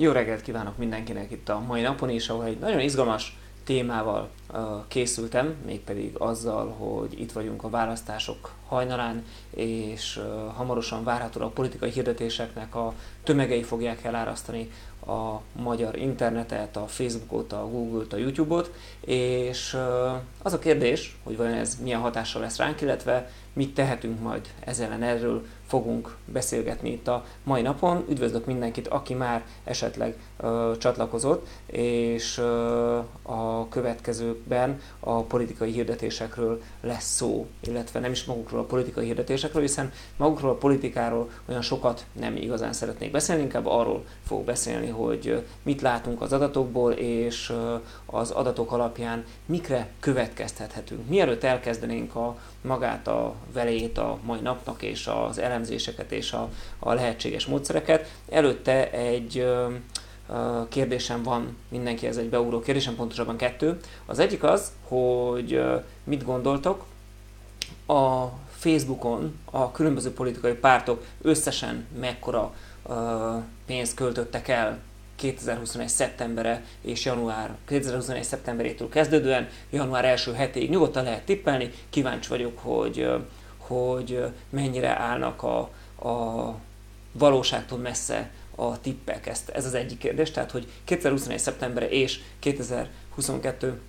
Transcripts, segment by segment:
Jó reggelt kívánok mindenkinek itt a mai napon is, ahol egy nagyon izgalmas témával uh, készültem, mégpedig azzal, hogy itt vagyunk a választások hajnalán, és uh, hamarosan várhatóan a politikai hirdetéseknek a tömegei fogják elárasztani a magyar internetet, a Facebookot, a Google-t, a YouTube-ot, és uh, az a kérdés, hogy vajon ez milyen hatással lesz ránk, illetve mit tehetünk majd ezzel erről fogunk beszélgetni itt a mai napon. Üdvözlök mindenkit, aki már esetleg ö, csatlakozott, és ö, a következőkben a politikai hirdetésekről lesz szó, illetve nem is magukról a politikai hirdetésekről, hiszen magukról a politikáról olyan sokat nem igazán szeretnék beszélni, inkább arról fog beszélni, hogy mit látunk az adatokból, és az adatok alapján mikre következtethetünk. Mielőtt elkezdenénk a magát a velét a mai napnak és az elemzéseket és a, a lehetséges módszereket. Előtte egy ö, kérdésem van mindenki, ez egy beugró kérdésem, pontosabban kettő. Az egyik az, hogy mit gondoltok a Facebookon a különböző politikai pártok összesen mekkora pénzt költöttek el 2021. szeptembere és január, 2021. szeptemberétől kezdődően, január első hetéig nyugodtan lehet tippelni, kíváncsi vagyok, hogy, hogy mennyire állnak a, a valóságtól messze a tippek. Ezt, ez az egyik kérdés, tehát hogy 2021. szeptembere és 2022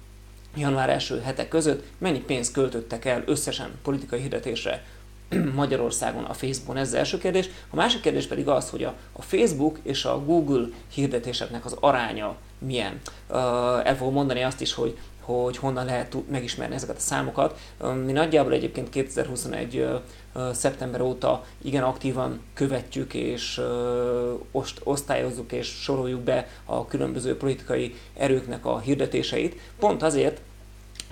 január első hetek között mennyi pénzt költöttek el összesen politikai hirdetésre Magyarországon a Facebookon? Ez az első kérdés. A másik kérdés pedig az, hogy a, a Facebook és a Google hirdetéseknek az aránya milyen. El fogom mondani azt is, hogy hogy honnan lehet megismerni ezeket a számokat. Mi nagyjából egyébként 2021 szeptember óta igen aktívan követjük és osztályozzuk és soroljuk be a különböző politikai erőknek a hirdetéseit. Pont azért,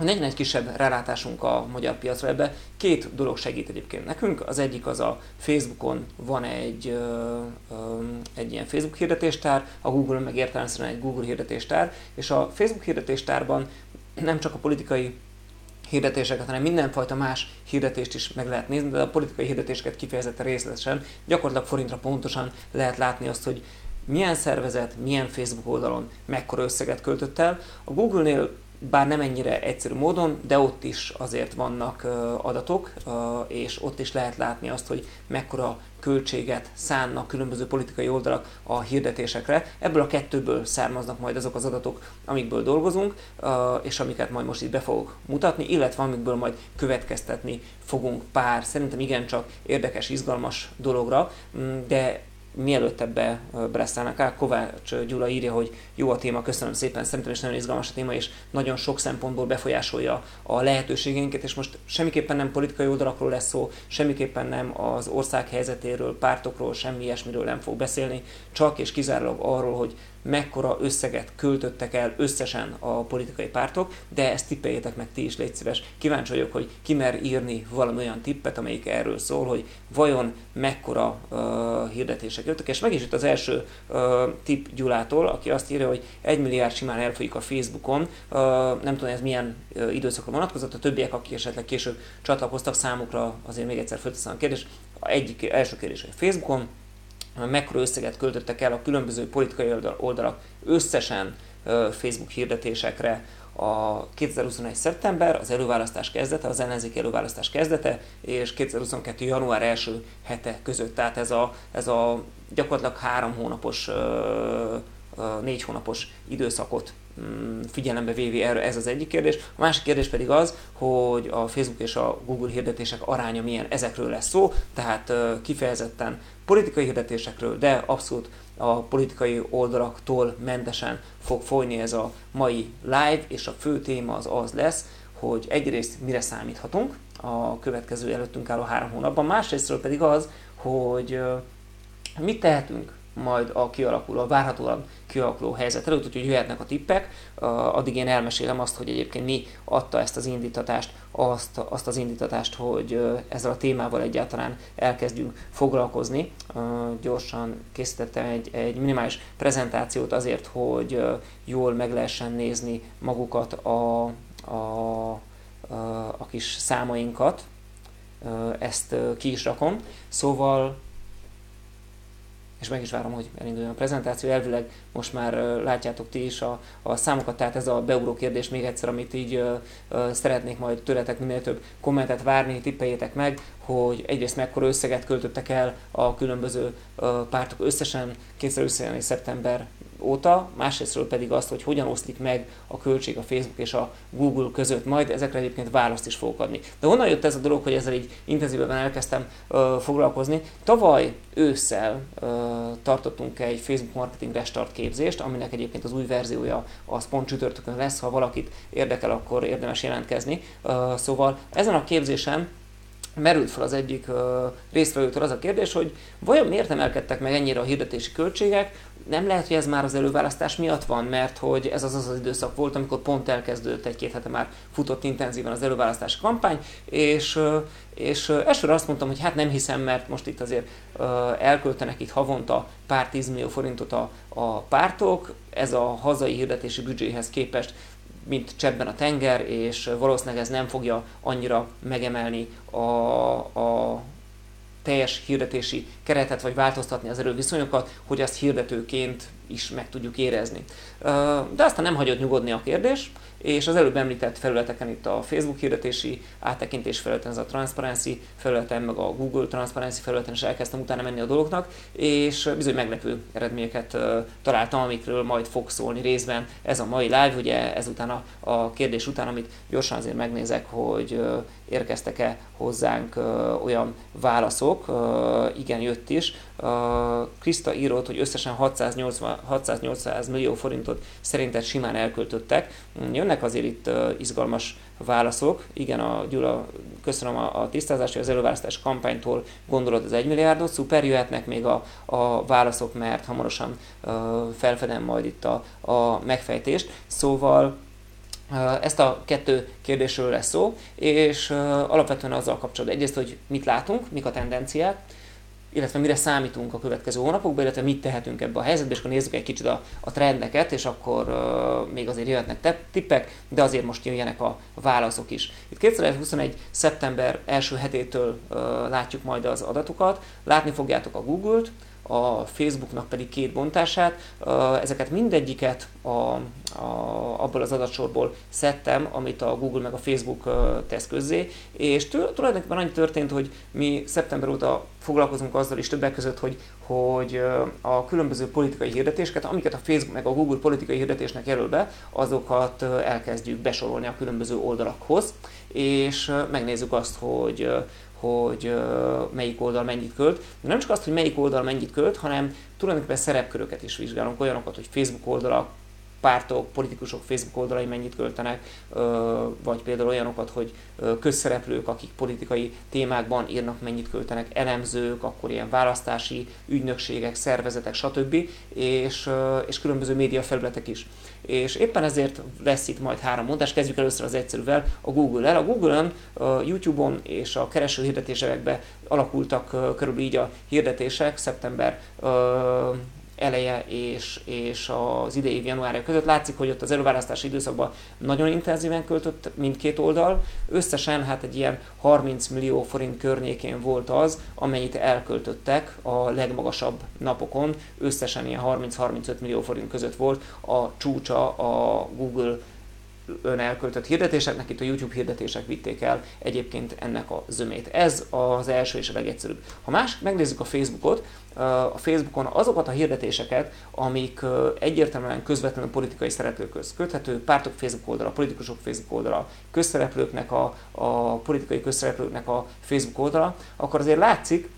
legyen egy kisebb rálátásunk a magyar piacra ebbe. Két dolog segít egyébként nekünk. Az egyik az a Facebookon van egy, ö, ö, egy ilyen Facebook hirdetéstár, a Google-on meg értelemszerűen egy Google hirdetéstár, és a Facebook hirdetéstárban nem csak a politikai hirdetéseket, hanem mindenfajta más hirdetést is meg lehet nézni, de a politikai hirdetéseket kifejezetten részletesen, gyakorlatilag forintra pontosan lehet látni azt, hogy milyen szervezet, milyen Facebook oldalon mekkora összeget költött el. A Google-nél bár nem ennyire egyszerű módon, de ott is azért vannak adatok, és ott is lehet látni azt, hogy mekkora költséget szánnak különböző politikai oldalak a hirdetésekre. Ebből a kettőből származnak majd azok az adatok, amikből dolgozunk, és amiket majd most itt be fogok mutatni, illetve amikből majd következtetni fogunk pár, szerintem igencsak érdekes, izgalmas dologra, mm, de mielőtt ebbe breszállnak el, Kovács Gyula írja, hogy jó a téma, köszönöm szépen, szerintem is nagyon izgalmas a téma, és nagyon sok szempontból befolyásolja a lehetőségeinket, és most semmiképpen nem politikai oldalakról lesz szó, semmiképpen nem az ország helyzetéről, pártokról, semmi ilyesmiről nem fog beszélni, csak és kizárólag arról, hogy mekkora összeget költöttek el összesen a politikai pártok, de ezt tippeljétek meg ti is, légy szíves. Kíváncsi vagyok, hogy ki mer írni valami olyan tippet, amelyik erről szól, hogy vajon mekkora uh, hirdetések jöttek, és meg is jött az első uh, tipp Gyulától, aki azt írja, hogy egy milliárd simán elfolyik a Facebookon, uh, nem tudom, ez milyen uh, időszakra vonatkozott, a többiek, akik esetleg később csatlakoztak számukra, azért még egyszer fölteszem a kérdést. Egyik első kérdés, hogy Facebookon, mekkora összeget költöttek el a különböző politikai oldalak összesen Facebook hirdetésekre a 2021. szeptember, az előválasztás kezdete, az ellenzék előválasztás kezdete, és 2022. január első hete között. Tehát ez a, ez a gyakorlatilag három hónapos, négy hónapos időszakot figyelembe vévi erre, ez az egyik kérdés. A másik kérdés pedig az, hogy a Facebook és a Google hirdetések aránya milyen, ezekről lesz szó, tehát kifejezetten politikai hirdetésekről, de abszolút a politikai oldalaktól mentesen fog folyni ez a mai live, és a fő téma az az lesz, hogy egyrészt mire számíthatunk a következő előttünk álló három hónapban, másrésztről pedig az, hogy mit tehetünk majd a kialakuló, a várhatóan kialakuló helyzet előtt, úgyhogy jöhetnek a tippek. Addig én elmesélem azt, hogy egyébként mi adta ezt az indítatást, azt, azt az indítatást, hogy ezzel a témával egyáltalán elkezdjünk foglalkozni. Gyorsan készítettem egy, egy minimális prezentációt azért, hogy jól meg lehessen nézni magukat a, a, a, kis számainkat. Ezt ki is rakom. Szóval és meg is várom, hogy elinduljon a prezentáció. Elvileg most már látjátok ti is a, a számokat, tehát ez a beugró kérdés még egyszer, amit így uh, uh, szeretnék majd tőletek minél több kommentet várni, tippeljétek meg, hogy egyrészt mekkora összeget költöttek el a különböző uh, pártok összesen 2020. szeptember óta, másrésztről pedig azt, hogy hogyan oszlik meg a költség a Facebook és a Google között. Majd ezekre egyébként választ is fogok adni. De honnan jött ez a dolog, hogy ezzel így intenzívebben elkezdtem uh, foglalkozni? Tavaly ősszel uh, tartottunk egy Facebook Marketing Restart képzést, aminek egyébként az új verziója az pont csütörtökön lesz, ha valakit érdekel, akkor érdemes jelentkezni. Uh, szóval ezen a képzésen merült fel az egyik uh, résztvevőtől az a kérdés, hogy vajon miért emelkedtek meg ennyire a hirdetési költségek, nem lehet, hogy ez már az előválasztás miatt van, mert hogy ez az az, az időszak volt, amikor pont elkezdődött egy-két hete már futott intenzíven az előválasztási kampány, és, és elsőre azt mondtam, hogy hát nem hiszem, mert most itt azért elköltenek itt havonta pár tízmillió forintot a, a pártok, ez a hazai hirdetési büdzséhez képest mint csebben a tenger, és valószínűleg ez nem fogja annyira megemelni a, a teljes hirdetési keretet, vagy változtatni az erőviszonyokat, hogy azt hirdetőként is meg tudjuk érezni. De aztán nem hagyott nyugodni a kérdés, és az előbb említett felületeken itt a Facebook hirdetési áttekintés felületen, ez a Transparency felületen, meg a Google Transparency felületen is elkezdtem utána menni a dolgoknak, és bizony meglepő eredményeket találtam, amikről majd fog szólni részben ez a mai live, ugye ezután a, a kérdés után, amit gyorsan azért megnézek, hogy érkeztek-e hozzánk olyan válaszok, igen, jött is. Krista írott, hogy összesen 680, 600-800 millió forintot szerinted simán elköltöttek. Jönnek azért itt izgalmas válaszok. Igen, a Gyula, köszönöm a, a tisztázást, hogy az előválasztás kampánytól gondolod az 1 milliárdot, szuper, jöhetnek még a, a válaszok, mert hamarosan uh, felfedem majd itt a, a megfejtést. Szóval ezt a kettő kérdésről lesz szó, és alapvetően azzal kapcsolatban egyrészt, hogy mit látunk, mik a tendenciák, illetve mire számítunk a következő hónapokban, illetve mit tehetünk ebbe a helyzetbe, és akkor nézzük egy kicsit a, a trendeket, és akkor uh, még azért jöhetnek tippek, de azért most jöjjenek a válaszok is. Itt 2021. szeptember első hetétől uh, látjuk majd az adatokat, látni fogjátok a Google-t, a Facebooknak pedig két bontását. Ezeket mindegyiket a, a, abból az adatsorból szedtem, amit a Google meg a Facebook tesz közzé, és tulajdonképpen annyi történt, hogy mi szeptember óta foglalkozunk azzal is többek között, hogy, hogy a különböző politikai hirdetéseket, amiket a Facebook meg a Google politikai hirdetésnek jelöl be, azokat elkezdjük besorolni a különböző oldalakhoz, és megnézzük azt, hogy hogy melyik oldal mennyit költ. De nem csak azt, hogy melyik oldal mennyit költ, hanem tulajdonképpen szerepköröket is vizsgálunk, olyanokat, hogy Facebook oldalak, pártok, politikusok Facebook oldalai mennyit költenek, vagy például olyanokat, hogy közszereplők, akik politikai témákban írnak, mennyit költenek, elemzők, akkor ilyen választási ügynökségek, szervezetek, stb. és, és különböző média felületek is. És éppen ezért lesz itt majd három mondás, kezdjük először az egyszerűvel, a Google-el. A Google-ön, YouTube-on és a kereső hirdetésekbe alakultak körülbelül így a hirdetések szeptember eleje és, és az idei év januárja között. Látszik, hogy ott az előválasztási időszakban nagyon intenzíven költött mindkét oldal. Összesen hát egy ilyen 30 millió forint környékén volt az, amennyit elköltöttek a legmagasabb napokon. Összesen ilyen 30-35 millió forint között volt a csúcsa a Google ön elköltött hirdetéseknek, itt a YouTube hirdetések vitték el egyébként ennek a zömét. Ez az első és a legegyszerűbb. Ha más, megnézzük a Facebookot, a Facebookon azokat a hirdetéseket, amik egyértelműen közvetlenül politikai szereplőkhöz köthető, pártok Facebook oldala, politikusok Facebook oldala, közszereplőknek a, a politikai közszereplőknek a Facebook oldala, akkor azért látszik,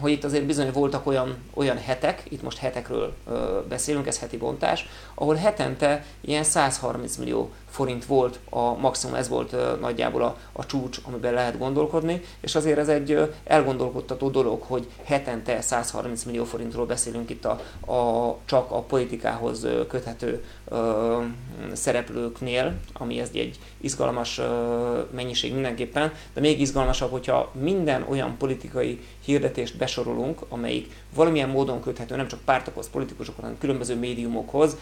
hogy itt azért bizony voltak olyan, olyan hetek, itt most hetekről ö, beszélünk, ez heti bontás, ahol hetente ilyen 130 millió forint volt a maximum, ez volt nagyjából a, a csúcs, amiben lehet gondolkodni, és azért ez egy elgondolkodtató dolog, hogy hetente 130 millió forintról beszélünk itt a, a csak a politikához köthető ö, szereplőknél, ami ez egy izgalmas ö, mennyiség mindenképpen, de még izgalmasabb, hogyha minden olyan politikai hirdetést besorolunk, amelyik valamilyen módon köthető nem csak pártokhoz, politikusokhoz, hanem különböző médiumokhoz,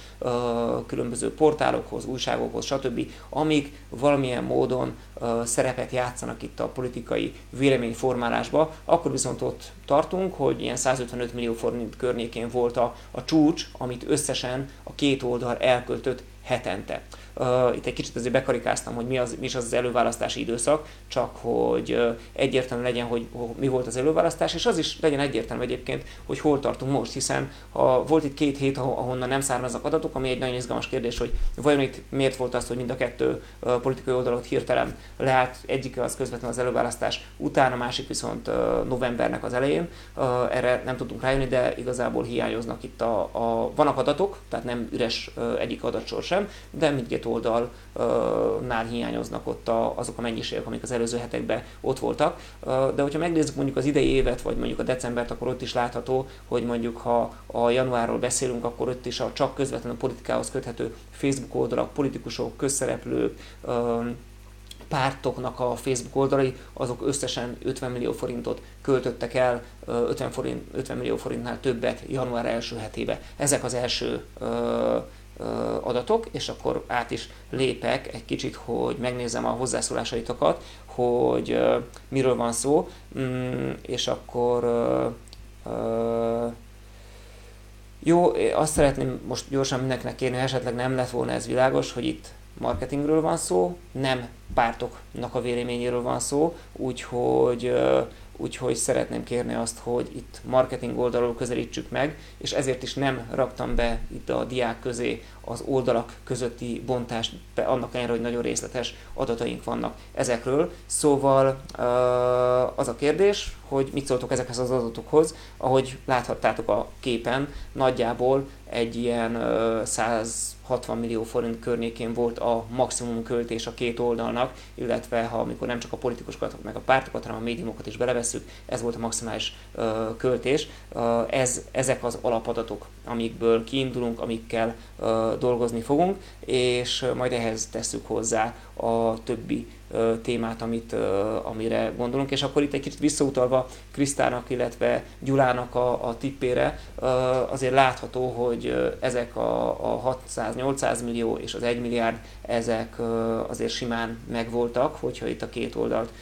különböző portálokhoz, újságokhoz, stb., amik valamilyen módon szerepet játszanak itt a politikai véleményformálásba, akkor viszont ott tartunk, hogy ilyen 155 millió forint környékén volt a, a csúcs, amit összesen a két oldal elköltött hetente. Uh, itt egy kicsit azért bekarikáztam, hogy mi, az, mi is az, az előválasztási időszak, csak hogy uh, egyértelmű legyen, hogy mi volt az előválasztás, és az is legyen egyértelmű egyébként, hogy hol tartunk most, hiszen ha volt itt két hét, ahonnan nem származnak adatok, ami egy nagyon izgalmas kérdés, hogy vajon itt miért volt az, hogy mind a kettő uh, politikai oldalot hirtelen leállt, egyik az közvetlenül az előválasztás után, a másik viszont novembernek az elején. Erre nem tudtunk rájönni, de igazából hiányoznak itt a, a vannak adatok, tehát nem üres egyik adatsor sem, de mindkét két oldalnál hiányoznak ott a, azok a mennyiségek, amik az előző hetekben ott voltak. De hogyha megnézzük mondjuk az idei évet, vagy mondjuk a decembert, akkor ott is látható, hogy mondjuk ha a januárról beszélünk, akkor ott is a csak közvetlenül politikához köthető Facebook oldalak, politikusok, közszereplők, pártoknak a Facebook oldalai, azok összesen 50 millió forintot költöttek el, 50, forint, 50 millió forintnál többet január első hetébe. Ezek az első adatok, és akkor át is lépek egy kicsit, hogy megnézem a hozzászólásaitokat, hogy miről van szó, mm, és akkor jó, azt szeretném most gyorsan mindenkinek kérni, esetleg nem lett volna ez világos, hogy itt marketingről van szó, nem pártoknak a véleményéről van szó, úgyhogy úgyhogy szeretném kérni azt, hogy itt marketing oldalról közelítsük meg, és ezért is nem raktam be itt a diák közé az oldalak közötti bontást, annak ellenére, hogy nagyon részletes adataink vannak ezekről. Szóval az a kérdés, hogy mit szóltok ezekhez az adatokhoz, ahogy láthattátok a képen, nagyjából egy ilyen 160 millió forint környékén volt a maximum költés a két oldalnak, illetve ha amikor nem csak a politikusokat, meg a pártokat, hanem a médiumokat is belevesszük, ez volt a maximális költés. Ez, ezek az alapadatok, amikből kiindulunk, amikkel dolgozni fogunk, és majd ehhez tesszük hozzá a többi témát, amit, amire gondolunk, és akkor itt egy kicsit visszautalva Krisztának, illetve Gyulának a, a tippére, azért látható, hogy ezek a, a 600-800 millió és az 1 milliárd, ezek azért simán megvoltak, hogyha itt a két oldalt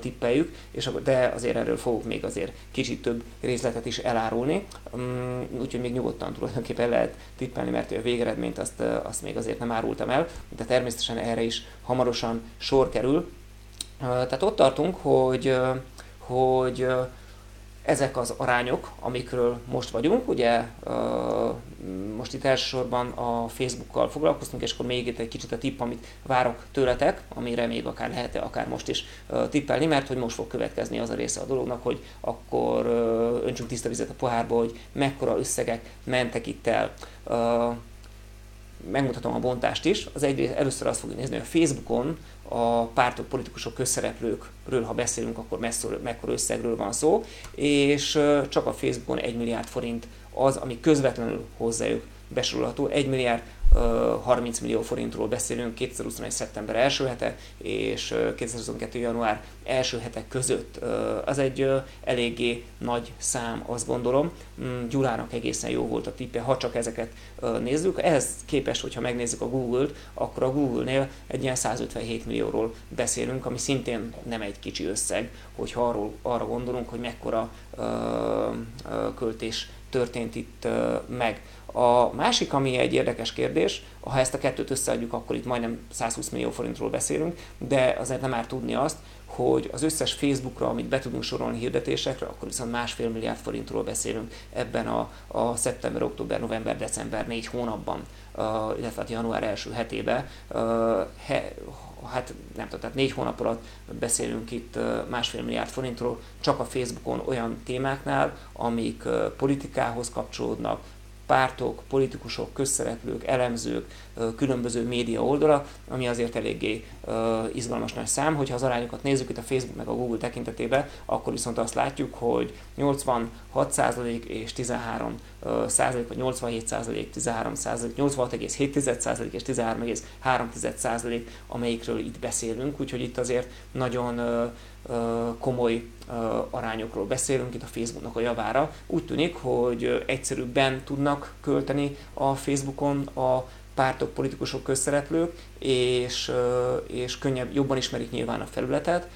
tippeljük, és de azért erről fogok még azért kicsit több részletet is elárulni, mm, úgyhogy még nyugodtan tulajdonképpen lehet tippelni, mert a végeredményt azt, azt még azért nem árultam el, de természetesen erre is hamarosan sor kerül. Tehát ott tartunk, hogy, hogy ezek az arányok, amikről most vagyunk, ugye most itt elsősorban a Facebookkal foglalkoztunk, és akkor még itt egy kicsit a tipp, amit várok tőletek, amire még akár lehet akár most is tippelni, mert hogy most fog következni az a része a dolognak, hogy akkor öntsünk tiszta vizet a pohárba, hogy mekkora összegek mentek itt el megmutatom a bontást is. Az egyrészt először azt fogjuk nézni, hogy a Facebookon a pártok, politikusok, közszereplőkről, ha beszélünk, akkor messzor, mekkora összegről van szó, és csak a Facebookon 1 milliárd forint az, ami közvetlenül hozzájuk besorolható. 1 milliárd 30 millió forintról beszélünk 2021. szeptember első hete és 2022. január első hetek között. Az egy eléggé nagy szám, azt gondolom. Mm, Gyulának egészen jó volt a tippe, ha csak ezeket nézzük. Ehhez képest, hogyha megnézzük a Google-t, akkor a Google-nél egy ilyen 157 millióról beszélünk, ami szintén nem egy kicsi összeg, hogyha arról, arra gondolunk, hogy mekkora költés történt itt meg. A másik, ami egy érdekes kérdés, ha ezt a kettőt összeadjuk, akkor itt majdnem 120 millió forintról beszélünk, de azért nem már tudni azt, hogy az összes Facebookra, amit be tudunk sorolni hirdetésekre, akkor viszont másfél milliárd forintról beszélünk ebben a, a szeptember, október, november, december négy hónapban, uh, illetve hát január első hetében. Uh, he, hát nem tudom, tehát négy hónap alatt beszélünk itt másfél milliárd forintról, csak a Facebookon olyan témáknál, amik politikához kapcsolódnak, pártok, politikusok, közszereplők, elemzők, különböző média oldalak, ami azért eléggé izgalmas nagy szám. Hogyha az arányokat nézzük itt a Facebook meg a Google tekintetében, akkor viszont azt látjuk, hogy 86% és 13 százalék, vagy 87 százalék, 13 százalék, 86,7 százalék és 13,3 százalék, amelyikről itt beszélünk, úgyhogy itt azért nagyon komoly arányokról beszélünk itt a Facebooknak a javára. Úgy tűnik, hogy egyszerűbben tudnak költeni a Facebookon a pártok, politikusok, közszereplők, és, és könnyebb, jobban ismerik nyilván a felületet,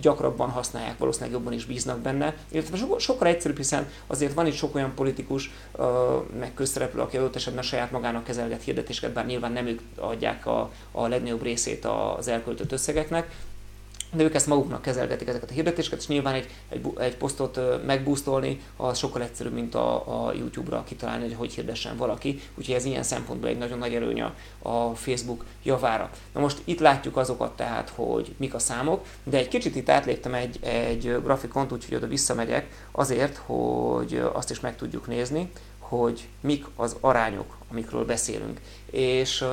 gyakrabban használják, valószínűleg jobban is bíznak benne, illetve so, sokkal egyszerűbb, hiszen azért van itt sok olyan politikus, meg közszereplő, aki adott esetben saját magának kezelget hirdetéseket, bár nyilván nem ők adják a, a legnagyobb részét az elköltött összegeknek, de ők ezt maguknak kezelgetik ezeket a hirdetéseket, és nyilván egy, egy, egy posztot megbusztolni az sokkal egyszerűbb, mint a, a YouTube-ra kitalálni, hogy hogy hirdessen valaki, úgyhogy ez ilyen szempontból egy nagyon nagy előny a Facebook javára. Na most itt látjuk azokat tehát, hogy mik a számok, de egy kicsit itt átléptem egy, egy grafikont, úgyhogy oda visszamegyek azért, hogy azt is meg tudjuk nézni, hogy mik az arányok, amikről beszélünk. És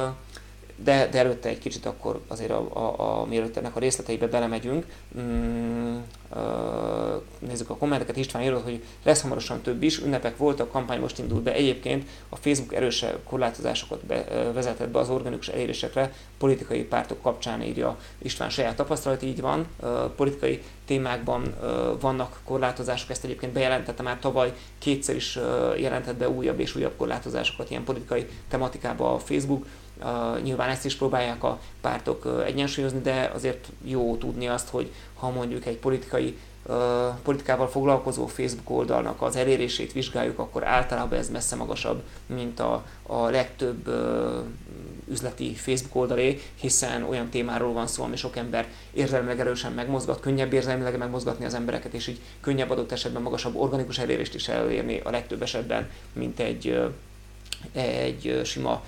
de, de előtte egy kicsit akkor azért, a, a, a, mielőtt ennek a részleteibe belemegyünk, mm, uh, nézzük a kommenteket, István írott, hogy lesz hamarosan több is, ünnepek voltak, kampány most indult be. Egyébként a Facebook erőse korlátozásokat be, uh, vezetett be az organikus elérésekre, politikai pártok kapcsán írja István saját tapasztalat, így van, uh, politikai témákban uh, vannak korlátozások, ezt egyébként bejelentette már tavaly, kétszer is uh, jelentett be újabb és újabb korlátozásokat ilyen politikai tematikába a Facebook, Nyilván ezt is próbálják a pártok egyensúlyozni, de azért jó tudni azt, hogy ha mondjuk egy politikai politikával foglalkozó Facebook oldalnak az elérését vizsgáljuk, akkor általában ez messze magasabb, mint a, a legtöbb üzleti Facebook oldalé, hiszen olyan témáról van szó, ami sok ember érzelmileg erősen megmozgat, könnyebb érzelmileg megmozgatni az embereket, és így könnyebb adott esetben magasabb organikus elérést is elérni a legtöbb esetben, mint egy, egy sima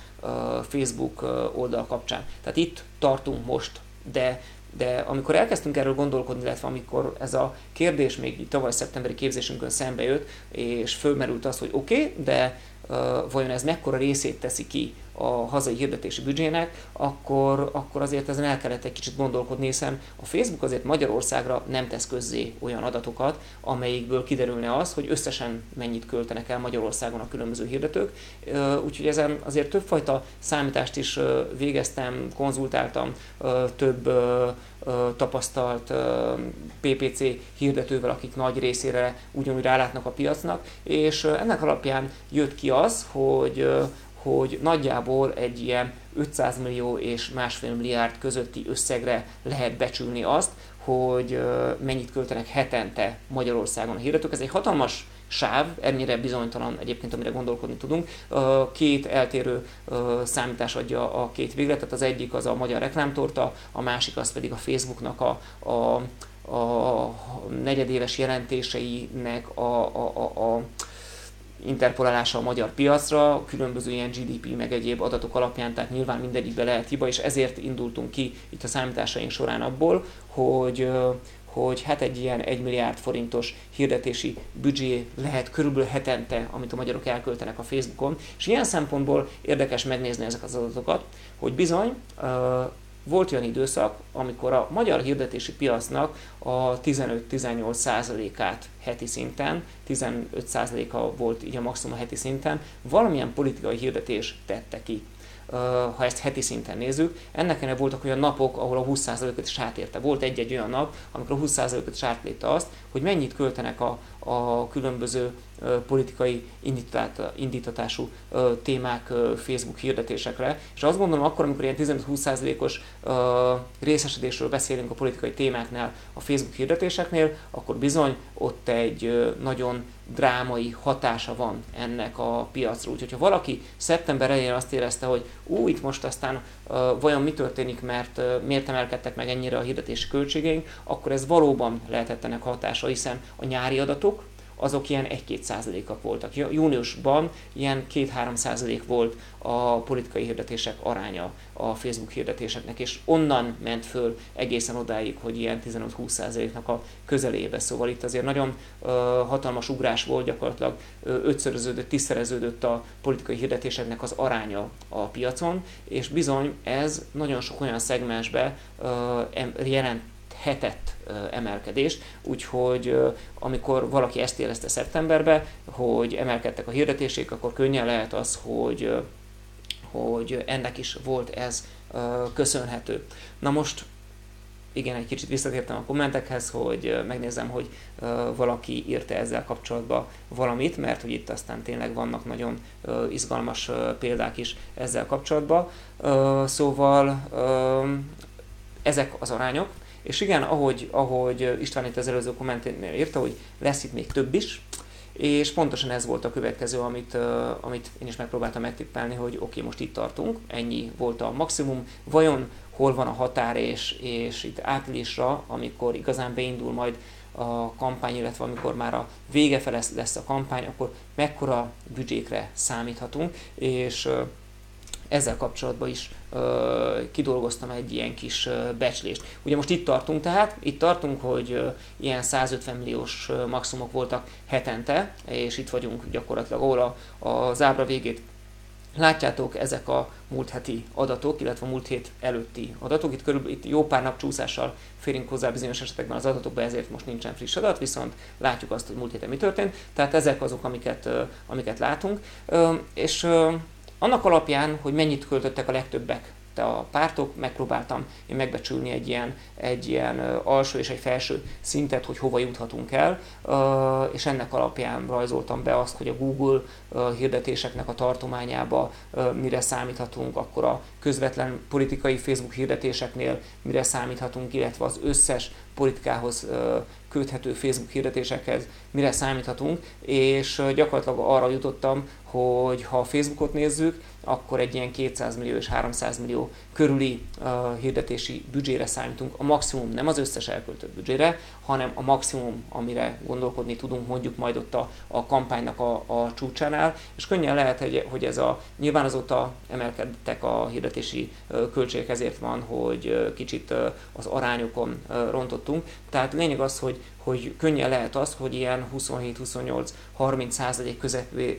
Facebook oldal kapcsán. Tehát itt tartunk most, de de amikor elkezdtünk erről gondolkodni, illetve amikor ez a kérdés még tavaly szeptemberi képzésünkön szembe jött, és fölmerült az, hogy oké, okay, de uh, vajon ez mekkora részét teszi ki a hazai hirdetési büdzsének, akkor, akkor azért ezen el kellett egy kicsit gondolkodni, hiszen a Facebook azért Magyarországra nem tesz közzé olyan adatokat, amelyikből kiderülne az, hogy összesen mennyit költenek el Magyarországon a különböző hirdetők. Úgyhogy ezen azért többfajta számítást is végeztem, konzultáltam több tapasztalt PPC hirdetővel, akik nagy részére ugyanúgy rálátnak a piacnak, és ennek alapján jött ki az, hogy hogy nagyjából egy ilyen 500 millió és másfél milliárd közötti összegre lehet becsülni azt, hogy mennyit költenek hetente Magyarországon a hirdetők. Ez egy hatalmas sáv, ennyire bizonytalan egyébként, amire gondolkodni tudunk. Két eltérő számítás adja a két végletet, az egyik az a magyar reklámtorta, a másik az pedig a Facebooknak a, a, a negyedéves jelentéseinek a, a, a, a interpolálása a magyar piacra, különböző ilyen GDP meg egyéb adatok alapján, tehát nyilván mindegyikbe lehet hiba, és ezért indultunk ki itt a számításaink során abból, hogy hogy hát egy ilyen 1 milliárd forintos hirdetési büdzsé lehet körülbelül hetente, amit a magyarok elköltenek a Facebookon, és ilyen szempontból érdekes megnézni ezek az adatokat, hogy bizony volt olyan időszak, amikor a magyar hirdetési piacnak a 15-18 százalékát heti szinten, 15 százaléka volt így a maximum a heti szinten, valamilyen politikai hirdetés tette ki ha ezt heti szinten nézzük, ennek ennek voltak olyan napok, ahol a 20%-ot is átérte. Volt egy-egy olyan nap, amikor a 20%-ot is átlépte azt, hogy mennyit költenek a, a különböző politikai indítatású témák Facebook hirdetésekre. És azt gondolom, akkor, amikor ilyen 15-20%-os részesedésről beszélünk a politikai témáknál, a Facebook hirdetéseknél, akkor bizony ott egy nagyon drámai hatása van ennek a piacra. Úgyhogy ha valaki szeptember elején azt érezte, hogy ú, itt most aztán uh, vajon mi történik, mert uh, miért emelkedtek meg ennyire a hirdetési költségeink, akkor ez valóban lehetett ennek hatása, hiszen a nyári adatok, azok ilyen 1-2 százalékak voltak. Júniusban ilyen 2-3 százalék volt a politikai hirdetések aránya a Facebook hirdetéseknek, és onnan ment föl egészen odáig, hogy ilyen 15-20 százaléknak a közelébe. Szóval itt azért nagyon uh, hatalmas ugrás volt, gyakorlatilag uh, ötszöröződött, tízszereződött a politikai hirdetéseknek az aránya a piacon, és bizony ez nagyon sok olyan szegmensbe uh, jelent hetett emelkedést, úgyhogy amikor valaki ezt érezte szeptemberben, hogy emelkedtek a hirdetések, akkor könnyen lehet az, hogy, hogy ennek is volt ez köszönhető. Na most igen, egy kicsit visszatértem a kommentekhez, hogy megnézem, hogy valaki írta ezzel kapcsolatban valamit, mert hogy itt aztán tényleg vannak nagyon izgalmas példák is ezzel kapcsolatban. Szóval ezek az arányok, és igen, ahogy, ahogy István itt az előző kommentnél írta, hogy lesz itt még több is, és pontosan ez volt a következő, amit, uh, amit én is megpróbáltam megtippelni, hogy oké, okay, most itt tartunk, ennyi volt a maximum, vajon hol van a határ, és, és itt áprilisra, amikor igazán beindul majd a kampány, illetve amikor már a vége fele lesz a kampány, akkor mekkora büdzsékre számíthatunk, és uh, ezzel kapcsolatban is ö, kidolgoztam egy ilyen kis ö, becslést. Ugye most itt tartunk tehát, itt tartunk, hogy ö, ilyen 150 milliós ö, maximumok voltak hetente, és itt vagyunk gyakorlatilag, ahol a, az ábra végét Látjátok, ezek a múlt heti adatok, illetve a múlt hét előtti adatok. Itt, körülbelül, itt jó pár nap csúszással férünk hozzá bizonyos esetekben az adatokba, ezért most nincsen friss adat, viszont látjuk azt, hogy múlt héten mi történt. Tehát ezek azok, amiket, amiket látunk. És annak alapján, hogy mennyit költöttek a legtöbbek a pártok, megpróbáltam én megbecsülni egy ilyen, egy ilyen alsó és egy felső szintet, hogy hova juthatunk el, és ennek alapján rajzoltam be azt, hogy a Google hirdetéseknek a tartományába mire számíthatunk, akkor a közvetlen politikai Facebook hirdetéseknél mire számíthatunk, illetve az összes politikához köthető Facebook hirdetésekhez mire számíthatunk, és gyakorlatilag arra jutottam, hogy ha a Facebookot nézzük, akkor egy ilyen 200 millió és 300 millió körüli uh, hirdetési büdzsére számítunk. A maximum nem az összes elköltött büdzsére, hanem a maximum, amire gondolkodni tudunk mondjuk majd ott a, a kampánynak a, a csúcsánál, és könnyen lehet, hogy, hogy ez a, nyilván azóta emelkedtek a hirdetési uh, költségek, ezért van, hogy uh, kicsit uh, az arányokon uh, rontottunk. Tehát lényeg az, hogy hogy könnyen lehet az, hogy ilyen 27-28-30 százalék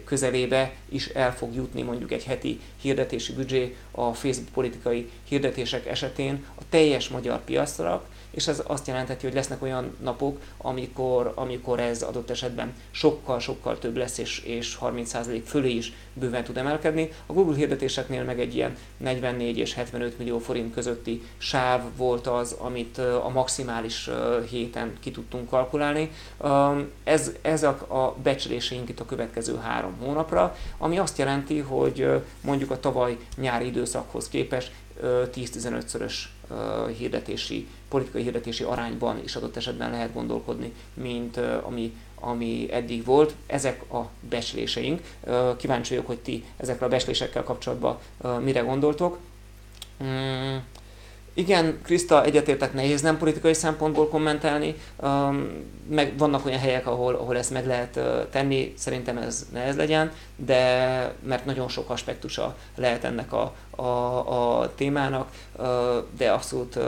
közelébe is el fog jutni mondjuk egy heti hirdetési büdzsé a Facebook politikai hirdetések esetén a teljes magyar piacra, és ez azt jelenteti, hogy lesznek olyan napok, amikor, amikor ez adott esetben sokkal-sokkal több lesz, és, és 30% fölé is bőven tud emelkedni. A Google hirdetéseknél meg egy ilyen 44 és 75 millió forint közötti sáv volt az, amit a maximális héten ki tudtunk kalkulálni. Ez, ezek a becsléseink itt a következő három hónapra, ami azt jelenti, hogy mondjuk a tavaly nyári időszakhoz képest 10-15-szörös hirdetési, politikai hirdetési arányban is adott esetben lehet gondolkodni, mint ami, ami eddig volt. Ezek a becsléseink. Kíváncsi vagyok, hogy ti ezekkel a becslésekkel kapcsolatban mire gondoltok. Igen, Krista, egyetértek, nehéz nem politikai szempontból kommentálni, meg vannak olyan helyek, ahol, ahol ezt meg lehet tenni, szerintem ez ne legyen, de mert nagyon sok aspektusa lehet ennek a, a, a témának, de abszolút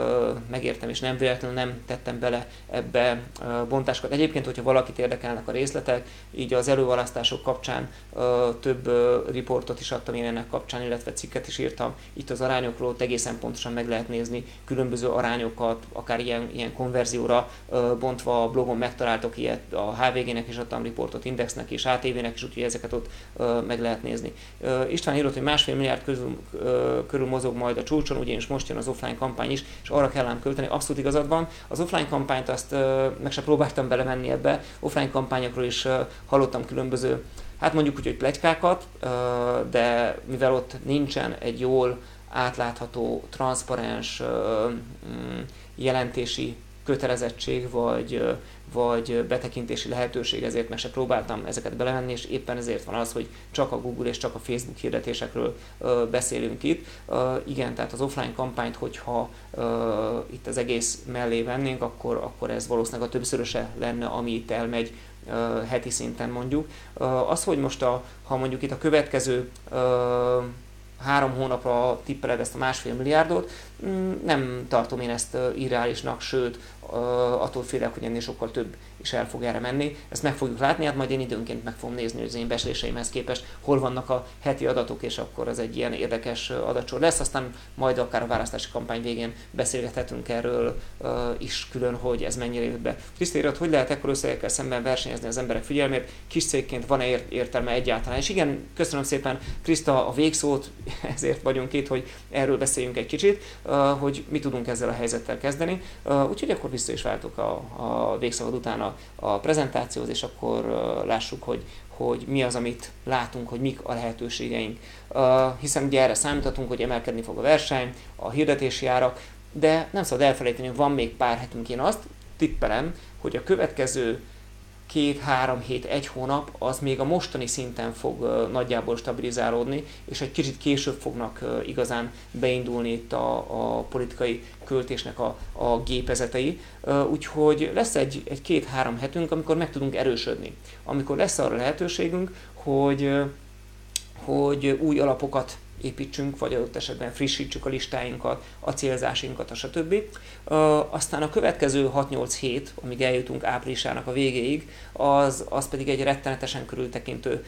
megértem, és nem véletlenül nem tettem bele ebbe bontásokat. Egyébként, hogyha valakit érdekelnek a részletek, így az előválasztások kapcsán több riportot is adtam én ennek kapcsán, illetve cikket is írtam. Itt az arányokról egészen pontosan meg lehet nézni különböző arányokat, akár ilyen, ilyen konverzióra bontva a blogon megtaláltok ilyet, a HVG-nek is adtam riportot, Indexnek és ATV-nek is, úgyhogy ezeket ott meg lehet nézni. István írott, hogy másfél milliárd közül körül mozog majd a csúcson, ugyanis most jön az offline kampány is, és arra kell ám költeni, abszolút igazad van. Az offline kampányt azt meg se próbáltam belemenni ebbe, offline kampányokról is hallottam különböző, hát mondjuk úgy, hogy plegykákat, de mivel ott nincsen egy jól átlátható, transzparens mm, jelentési kötelezettség, vagy vagy betekintési lehetőség, ezért meg se próbáltam ezeket belevenni, és éppen ezért van az, hogy csak a Google és csak a Facebook hirdetésekről ö, beszélünk itt. Ö, igen, tehát az offline kampányt, hogyha ö, itt az egész mellé vennénk, akkor, akkor ez valószínűleg a többszöröse lenne, ami itt elmegy heti szinten mondjuk. Az, hogy most a, ha mondjuk itt a következő három hónapra tippeled ezt a másfél milliárdot, mm, nem tartom én ezt irreálisnak, sőt, attól félek, hogy ennél sokkal több is el fog erre menni. Ezt meg fogjuk látni, hát majd én időnként meg fogom nézni, hogy az én becsléseimhez képest hol vannak a heti adatok, és akkor ez egy ilyen érdekes adatsor lesz. Aztán majd akár a választási kampány végén beszélgethetünk erről is külön, hogy ez mennyire jött be. Kriszti hogy lehet ekkor összegekkel szemben versenyezni az emberek figyelmét? Kis cégként van-e értelme egyáltalán? És igen, köszönöm szépen Kriszta a végszót, ezért vagyunk itt, hogy erről beszéljünk egy kicsit, hogy mi tudunk ezzel a helyzettel kezdeni. Úgyhogy akkor vissza is váltok a, a végszavad után a, a prezentációhoz, és akkor lássuk, hogy, hogy mi az, amit látunk, hogy mik a lehetőségeink. Hiszen ugye erre számíthatunk, hogy emelkedni fog a verseny, a hirdetési árak, de nem szabad elfelejteni, van még pár hetünk. Én azt tippelem, hogy a következő két-három hét, egy hónap, az még a mostani szinten fog nagyjából stabilizálódni, és egy kicsit később fognak igazán beindulni itt a, a politikai költésnek a, a gépezetei. Úgyhogy lesz egy, egy két-három hetünk, amikor meg tudunk erősödni. Amikor lesz arra lehetőségünk, hogy, hogy új alapokat építsünk, vagy adott esetben frissítsük a listáinkat, a célzásinkat, a stb. Aztán a következő 6-8 hét, amíg eljutunk áprilisának a végéig, az, az pedig egy rettenetesen körültekintő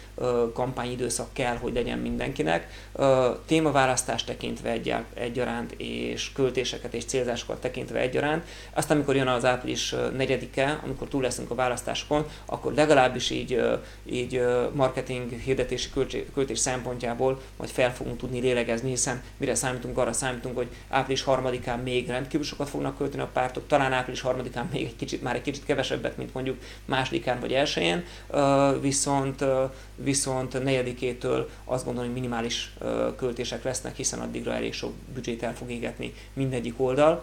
kampányidőszak kell, hogy legyen mindenkinek. Témaválasztást tekintve egy, egyaránt, és költéseket és célzásokat tekintve egyaránt. Aztán, amikor jön az április 4-e, amikor túl leszünk a választásokon, akkor legalábbis így, így marketing, hirdetési költés szempontjából majd fel fogunk tudni lélegezni, hiszen mire számítunk, arra számítunk, hogy április 3-án még rendkívül sokat fognak költeni a pártok, talán április 3-án még egy kicsit, már egy kicsit kevesebbet, mint mondjuk másodikán vagy elsőjén, viszont, viszont negyedikétől azt gondolom, hogy minimális költések lesznek, hiszen addigra elég sok büdzsét el fog égetni mindegyik oldal.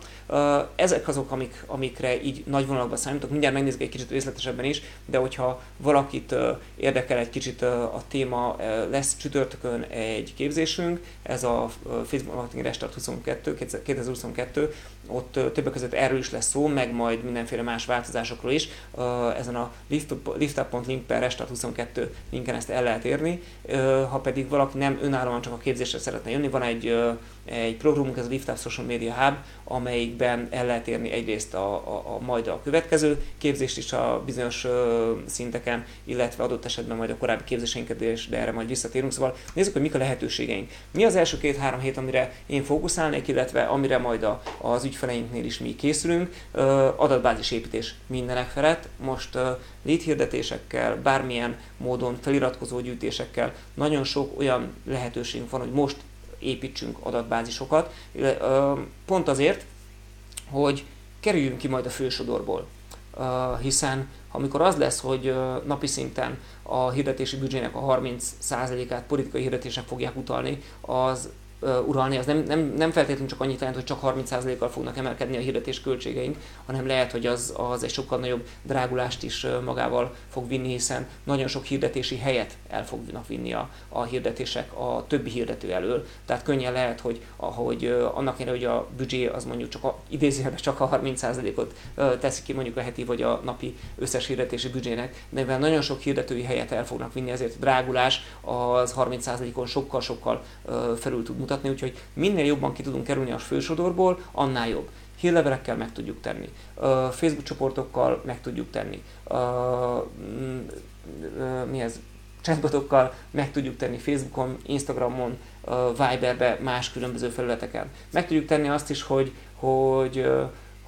Ezek azok, amik, amikre így nagy vonalakban számítok, mindjárt megnézzük egy kicsit részletesebben is, de hogyha valakit érdekel egy kicsit a téma, lesz csütörtökön egy képzésünk, beszélünk, ez a Facebook Marketing Restart 22, 2022, ott többek között erről is lesz szó, meg majd mindenféle más változásokról is. Ezen a liftup.link per Restart 22 linken ezt el lehet érni. Ha pedig valaki nem önállóan csak a képzésre szeretne jönni, van egy egy programunk, ez a Lift Up Social Media Hub, amelyikben el lehet érni egyrészt a, a, a majd a következő képzést is a bizonyos ö, szinteken, illetve adott esetben majd a korábbi képzéseinket is, de erre majd visszatérünk. Szóval nézzük, hogy mik a lehetőségeink. Mi az első két-három hét, amire én fókuszálnék, illetve amire majd a, az ügyfeleinknél is mi készülünk. Ö, adatbázis építés mindenek felett. Most ö, lead hirdetésekkel, bármilyen módon feliratkozó gyűjtésekkel nagyon sok olyan lehetőségünk van, hogy most építsünk adatbázisokat, pont azért, hogy kerüljünk ki majd a fősodorból. Hiszen amikor az lesz, hogy napi szinten a hirdetési büdzsének a 30%-át politikai hirdetésnek fogják utalni, az uralni, az nem, nem, nem feltétlenül csak annyit jelent, hogy csak 30%-kal fognak emelkedni a hirdetés költségeink, hanem lehet, hogy az, az egy sokkal nagyobb drágulást is magával fog vinni, hiszen nagyon sok hirdetési helyet el fognak vinni a, a hirdetések a többi hirdető elől. Tehát könnyen lehet, hogy ahogy annak ellenére, hogy a büdzsé az mondjuk csak a, idézőjelben csak a 30%-ot teszi ki mondjuk a heti vagy a napi összes hirdetési büdzsének, de mivel nagyon sok hirdetői helyet el fognak vinni, ezért a drágulás az 30%-on sokkal-sokkal felül tud mutatni mutatni, úgyhogy minél jobban ki tudunk kerülni a fősodorból, annál jobb. Hírlevelekkel meg tudjuk tenni, Facebook csoportokkal meg tudjuk tenni, mi ez, chatbotokkal meg tudjuk tenni Facebookon, Instagramon, Viberbe, más különböző felületeken. Meg tudjuk tenni azt is, hogy, hogy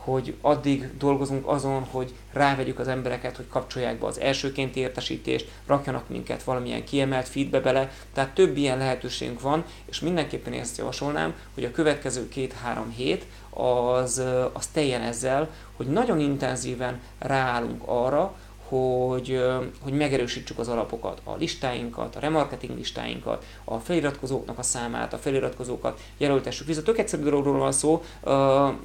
hogy addig dolgozunk azon, hogy rávegyük az embereket, hogy kapcsolják be az elsőkénti értesítést, rakjanak minket valamilyen kiemelt feedbe bele, tehát több ilyen lehetőségünk van, és mindenképpen ezt javasolnám, hogy a következő két-három hét az, az teljen ezzel, hogy nagyon intenzíven ráállunk arra, hogy, hogy megerősítsük az alapokat, a listáinkat, a remarketing listáinkat, a feliratkozóknak a számát, a feliratkozókat jelöltessük vissza. Tök egyszerű dologról van szó, uh,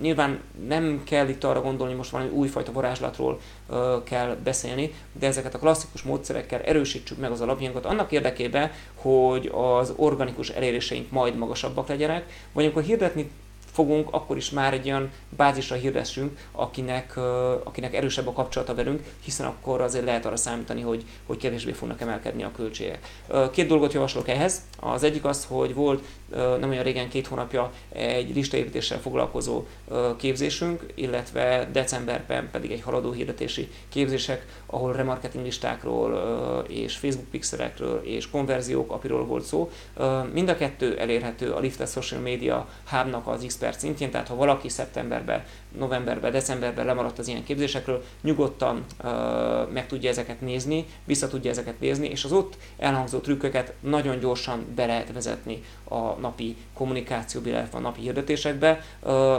nyilván nem kell itt arra gondolni, hogy most valami újfajta varázslatról uh, kell beszélni, de ezeket a klasszikus módszerekkel erősítsük meg az alapjainkat annak érdekében, hogy az organikus eléréseink majd magasabbak legyenek, vagy amikor hirdetni fogunk, akkor is már egy olyan bázisra hirdessünk, akinek, akinek erősebb a kapcsolata velünk, hiszen akkor azért lehet arra számítani, hogy, hogy kevésbé fognak emelkedni a költségek. Két dolgot javaslok ehhez. Az egyik az, hogy volt nem olyan régen, két hónapja egy listaépítéssel foglalkozó képzésünk, illetve decemberben pedig egy haladó hirdetési képzések, ahol remarketing listákról és Facebook pixelekről és konverziók apiról volt szó. Mind a kettő elérhető a Lifted Social Media Hubnak az expert szintjén, tehát ha valaki szeptemberben, novemberben, decemberben lemaradt az ilyen képzésekről, nyugodtan meg tudja ezeket nézni, vissza tudja ezeket nézni, és az ott elhangzó trükköket nagyon gyorsan be lehet vezetni a napi kommunikációba, illetve a napi hirdetésekbe,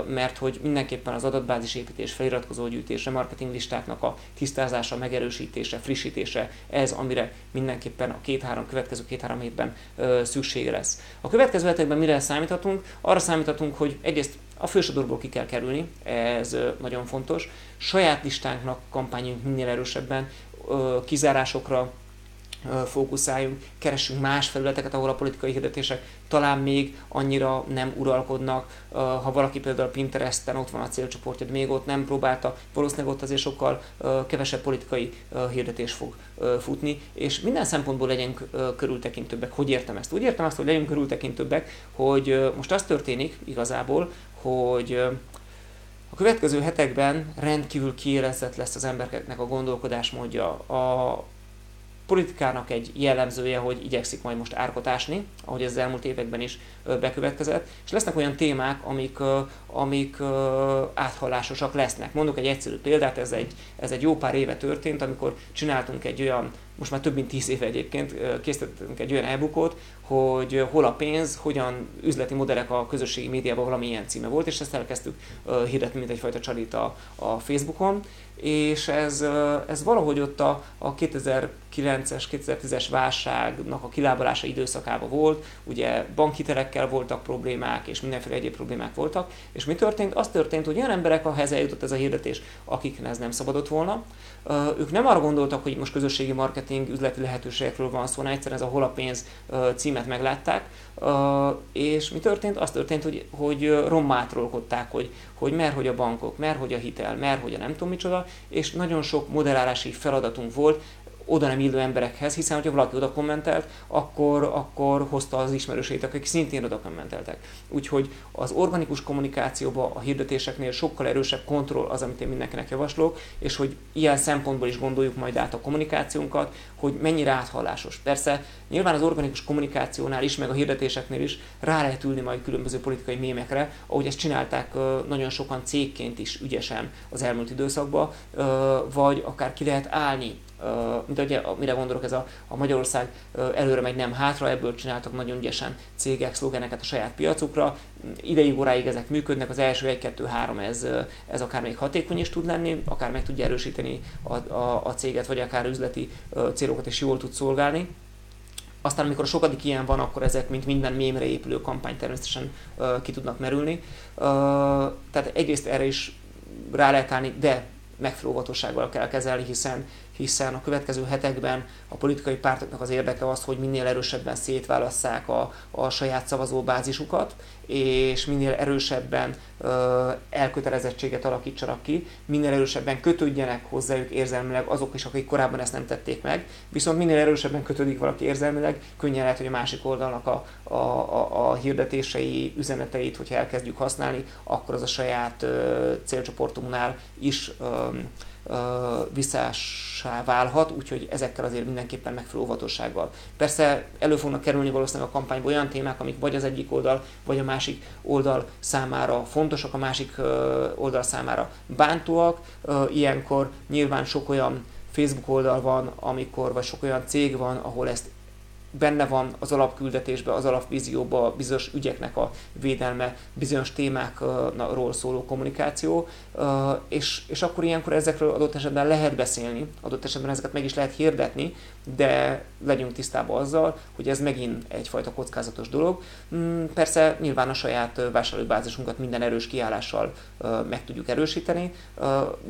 mert hogy mindenképpen az adatbázis építés, feliratkozó gyűjtés, marketing listáknak a tisztázása, megerősítése, frissítése, ez, amire mindenképpen a két-három, következő két-három hétben szüksége lesz. A következő hetekben mire számíthatunk? Arra számíthatunk, hogy egyrészt a fősodorból ki kell kerülni, ez nagyon fontos. Saját listánknak kampányunk minél erősebben, kizárásokra, fókuszáljunk, keressünk más felületeket, ahol a politikai hirdetések talán még annyira nem uralkodnak. Ha valaki például Pinteresten ott van a célcsoportja, még ott nem próbálta, valószínűleg ott azért sokkal kevesebb politikai hirdetés fog futni, és minden szempontból legyünk körültekintőbbek. Hogy értem ezt? Úgy értem azt, hogy legyünk körültekintőbbek, hogy most az történik igazából, hogy a következő hetekben rendkívül kiélezett lesz az embereknek a gondolkodásmódja. A, politikának egy jellemzője, hogy igyekszik majd most árkotásni, ahogy ez az elmúlt években is bekövetkezett, és lesznek olyan témák, amik, amik áthallásosak lesznek. Mondok egy egyszerű példát, ez egy, ez egy jó pár éve történt, amikor csináltunk egy olyan most már több mint tíz éve egyébként készítettünk egy olyan e hogy hol a pénz, hogyan üzleti modellek a közösségi médiában valamilyen címe volt, és ezt elkezdtük hirdetni, mint egyfajta csalit a, a Facebookon, és ez, ez valahogy ott a, a 2009-es, 2010-es válságnak a kilábalása időszakában volt, ugye bankhitelekkel voltak problémák, és mindenféle egyéb problémák voltak, és mi történt? Az történt, hogy olyan emberek a jutott ez a hirdetés, akiknek ez nem szabadott volna, ők nem arra gondoltak, hogy most közösségi marketing üzleti lehetőségekről van szó, hanem egyszerűen ez a hol címet meglátták, és mi történt? Az történt, hogy, hogy rommátról hogy, hogy mer, hogy a bankok, mer, hogy a hitel, mer, hogy a nem tudom micsoda, és nagyon sok modellálási feladatunk volt, oda nem illő emberekhez, hiszen hogyha valaki oda kommentelt, akkor, akkor hozta az ismerőseit, akik szintén oda kommenteltek. Úgyhogy az organikus kommunikációban a hirdetéseknél sokkal erősebb kontroll az, amit én mindenkinek javaslok, és hogy ilyen szempontból is gondoljuk majd át a kommunikációnkat, hogy mennyire áthallásos. Persze nyilván az organikus kommunikációnál is, meg a hirdetéseknél is rá lehet ülni majd különböző politikai mémekre, ahogy ezt csinálták nagyon sokan cégként is ügyesen az elmúlt időszakban, vagy akár ki lehet állni mint ugye, mire gondolok, ez a, a Magyarország előre megy, nem hátra, ebből csináltak nagyon ügyesen cégek szlogeneket a saját piacukra. Ideig óráig ezek működnek, az első 1-2-3 ez, ez akár még hatékony is tud lenni, akár meg tudja erősíteni a, a, a céget, vagy akár üzleti célokat is jól tud szolgálni. Aztán, amikor a sokadik ilyen van, akkor ezek, mint minden mémre épülő kampány természetesen uh, ki tudnak merülni. Uh, tehát egyrészt erre is rá lehet állni, de megfelelő kell kezelni, hiszen hiszen a következő hetekben a politikai pártoknak az érdeke az, hogy minél erősebben szétválasszák a, a saját szavazóbázisukat, és minél erősebben ö, elkötelezettséget alakítsanak ki, minél erősebben kötődjenek hozzájuk érzelmileg azok is, akik korábban ezt nem tették meg, viszont minél erősebben kötődik valaki érzelmileg, könnyen lehet, hogy a másik oldalnak a, a, a, a hirdetései, üzeneteit, hogyha elkezdjük használni, akkor az a saját ö, célcsoportunknál is ö, visszásá válhat, úgyhogy ezekkel azért mindenképpen megfelelő óvatossággal. Persze elő fognak kerülni valószínűleg a kampányban olyan témák, amik vagy az egyik oldal, vagy a másik oldal számára fontosak, a másik oldal számára bántóak. Ilyenkor nyilván sok olyan Facebook oldal van, amikor, vagy sok olyan cég van, ahol ezt benne van az alapküldetésben, az alapvízióban bizonyos ügyeknek a védelme, bizonyos témákról szóló kommunikáció, és, és akkor ilyenkor ezekről adott esetben lehet beszélni, adott esetben ezeket meg is lehet hirdetni, de legyünk tisztában azzal, hogy ez megint egyfajta kockázatos dolog. Mm, persze nyilván a saját vásárlóbázisunkat minden erős kiállással meg tudjuk erősíteni,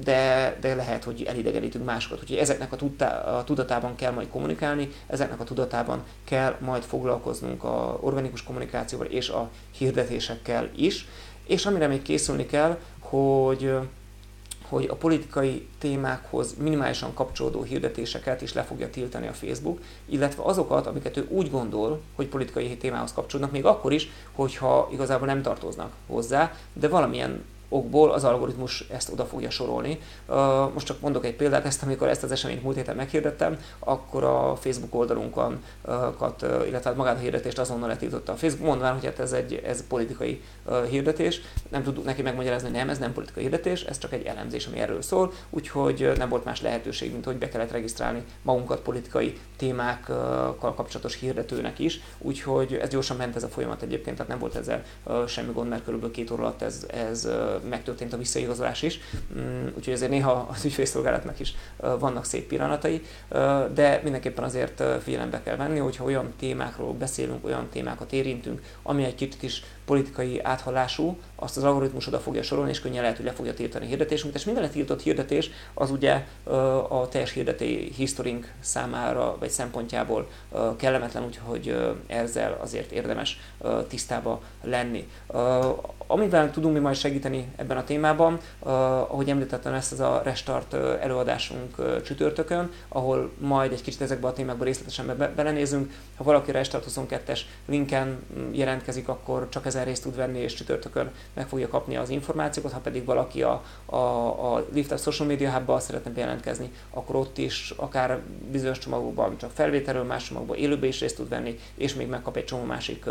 de, de lehet, hogy elidegenítünk másokat. Úgyhogy ezeknek a, tudatában kell majd kommunikálni, ezeknek a tudatában kell majd foglalkoznunk a organikus kommunikációval és a hirdetésekkel is. És amire még készülni kell, hogy hogy a politikai témákhoz minimálisan kapcsolódó hirdetéseket is le fogja tiltani a Facebook, illetve azokat, amiket ő úgy gondol, hogy politikai témához kapcsolódnak, még akkor is, hogyha igazából nem tartoznak hozzá, de valamilyen okból az algoritmus ezt oda fogja sorolni. Most csak mondok egy példát, ezt amikor ezt az eseményt múlt héten meghirdettem, akkor a Facebook oldalunkat, illetve hát magát a hirdetést azonnal letiltotta a Facebook, mondván, hogy hát ez egy ez politikai hirdetés. Nem tudtuk neki megmagyarázni, hogy nem, ez nem politikai hirdetés, ez csak egy elemzés, ami erről szól, úgyhogy nem volt más lehetőség, mint hogy be kellett regisztrálni magunkat politikai témákkal kapcsolatos hirdetőnek is, úgyhogy ez gyorsan ment ez a folyamat egyébként, tehát nem volt ezzel semmi gond, mert körülbelül két óra alatt ez, ez megtörtént a visszaigazolás is, mm, úgyhogy ezért néha az ügyfélszolgálatnak is vannak szép pillanatai, de mindenképpen azért figyelembe kell venni, hogyha olyan témákról beszélünk, olyan témákat érintünk, ami egy kicsit is politikai áthallású, azt az algoritmus oda fogja sorolni, és könnyen lehet, hogy le fogja tiltani a hirdetésünket, és minden tiltott hirdetés az ugye a teljes hirdeti historink számára, vagy szempontjából kellemetlen, úgyhogy ezzel azért érdemes tisztába lenni. Amivel tudunk mi majd segíteni ebben a témában, ahogy említettem, ezt az a Restart előadásunk csütörtökön, ahol majd egy kicsit ezekbe a témákba részletesen be- belenézünk. Ha valaki Restart 22-es linken jelentkezik, akkor csak ezen részt tud venni, és csütörtökön meg fogja kapni az információkat, ha pedig valaki a, a, a Lift Social Media hub szeretne bejelentkezni, akkor ott is akár bizonyos csomagokban csak felvételről, más csomagokban élőbe is részt tud venni, és még megkap egy csomó másik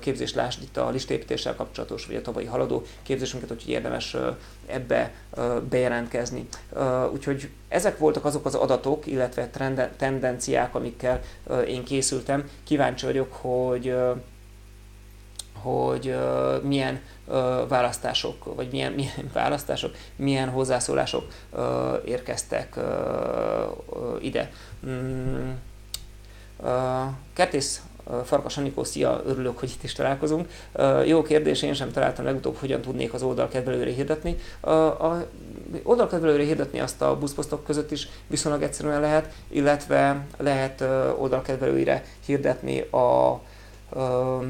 képzést, lásd itt a listépítéssel kapcsolatos, vagy a tavalyi haladó képzésünket, úgyhogy érdemes ebbe bejelentkezni. Úgyhogy ezek voltak azok az adatok, illetve tendenciák, amikkel én készültem. Kíváncsi vagyok, hogy hogy uh, milyen uh, választások, vagy milyen, milyen választások, milyen hozzászólások uh, érkeztek uh, ide. Mm, uh, Kertész Farkas Anikó, szia, örülök, hogy itt is találkozunk. Jó kérdés, én sem találtam legutóbb, hogyan tudnék az oldalkedvelőre hirdetni. A oldalkedvelőre hirdetni azt a buszposztok között is viszonylag egyszerűen lehet, illetve lehet oldalkedvelőire hirdetni a a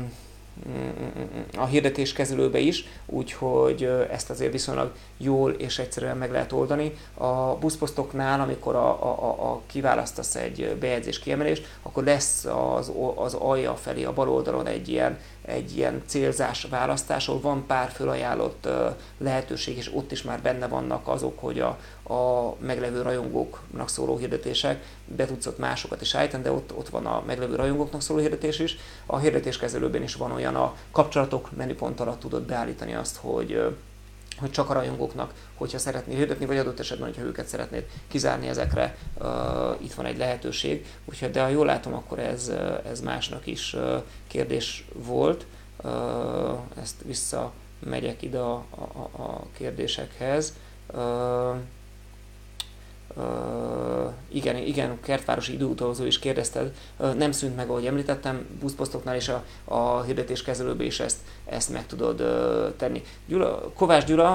hirdetéskezelőbe is, úgyhogy ezt azért viszonylag jól és egyszerűen meg lehet oldani. A buszposztoknál, amikor a, a, a kiválasztasz egy bejegyzés kiemelést, akkor lesz az, az alja felé a bal oldalon egy ilyen, egy ilyen célzás választás, ahol van pár fölajánlott lehetőség, és ott is már benne vannak azok, hogy a, a meglevő rajongóknak szóló hirdetések, be tudsz ott másokat is állítani, de ott, ott van a meglevő rajongóknak szóló hirdetés is. A hirdetéskezelőben is van olyan a kapcsolatok menüpont alatt tudod beállítani azt, hogy hogy csak a rajongóknak, hogyha szeretnél hirdetni, vagy adott esetben, hogyha őket szeretnéd kizárni ezekre, uh, itt van egy lehetőség. Úgyhogy, de ha jól látom, akkor ez, ez másnak is uh, kérdés volt. Uh, ezt visszamegyek ide a, a, a kérdésekhez. Uh, igen, igen, kertvárosi időutazó is kérdezted, nem szűnt meg, ahogy említettem, buszposztoknál és a, a hirdetéskezelőbe is ezt, ezt meg tudod tenni. Gyula, Kovács Gyula,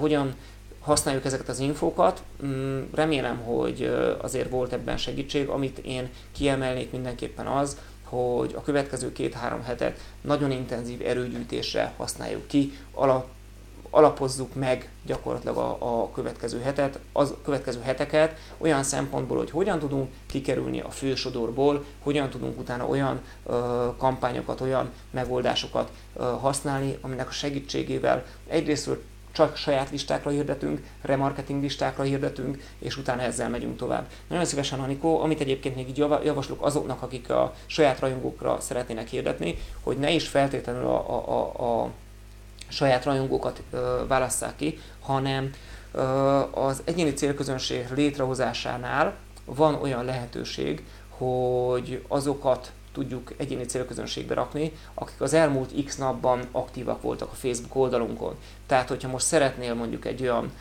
hogyan használjuk ezeket az infókat. Mm, remélem, hogy azért volt ebben segítség. Amit én kiemelnék mindenképpen az, hogy a következő két-három hetet nagyon intenzív erőgyűjtésre használjuk ki, alap alapozzuk meg gyakorlatilag a, a következő hetet, az következő heteket olyan szempontból, hogy hogyan tudunk kikerülni a fősodorból, hogyan tudunk utána olyan ö, kampányokat, olyan megoldásokat ö, használni, aminek a segítségével egyrésztről csak saját listákra hirdetünk, remarketing listákra hirdetünk, és utána ezzel megyünk tovább. Nagyon szívesen, Anikó, amit egyébként még így javaslok azoknak, akik a saját rajongókra szeretnének hirdetni, hogy ne is feltétlenül a, a, a, a saját rajongókat ö, válasszák ki, hanem ö, az egyéni célközönség létrehozásánál van olyan lehetőség, hogy azokat tudjuk egyéni célközönségbe rakni, akik az elmúlt x napban aktívak voltak a Facebook oldalunkon. Tehát, hogyha most szeretnél mondjuk egy olyan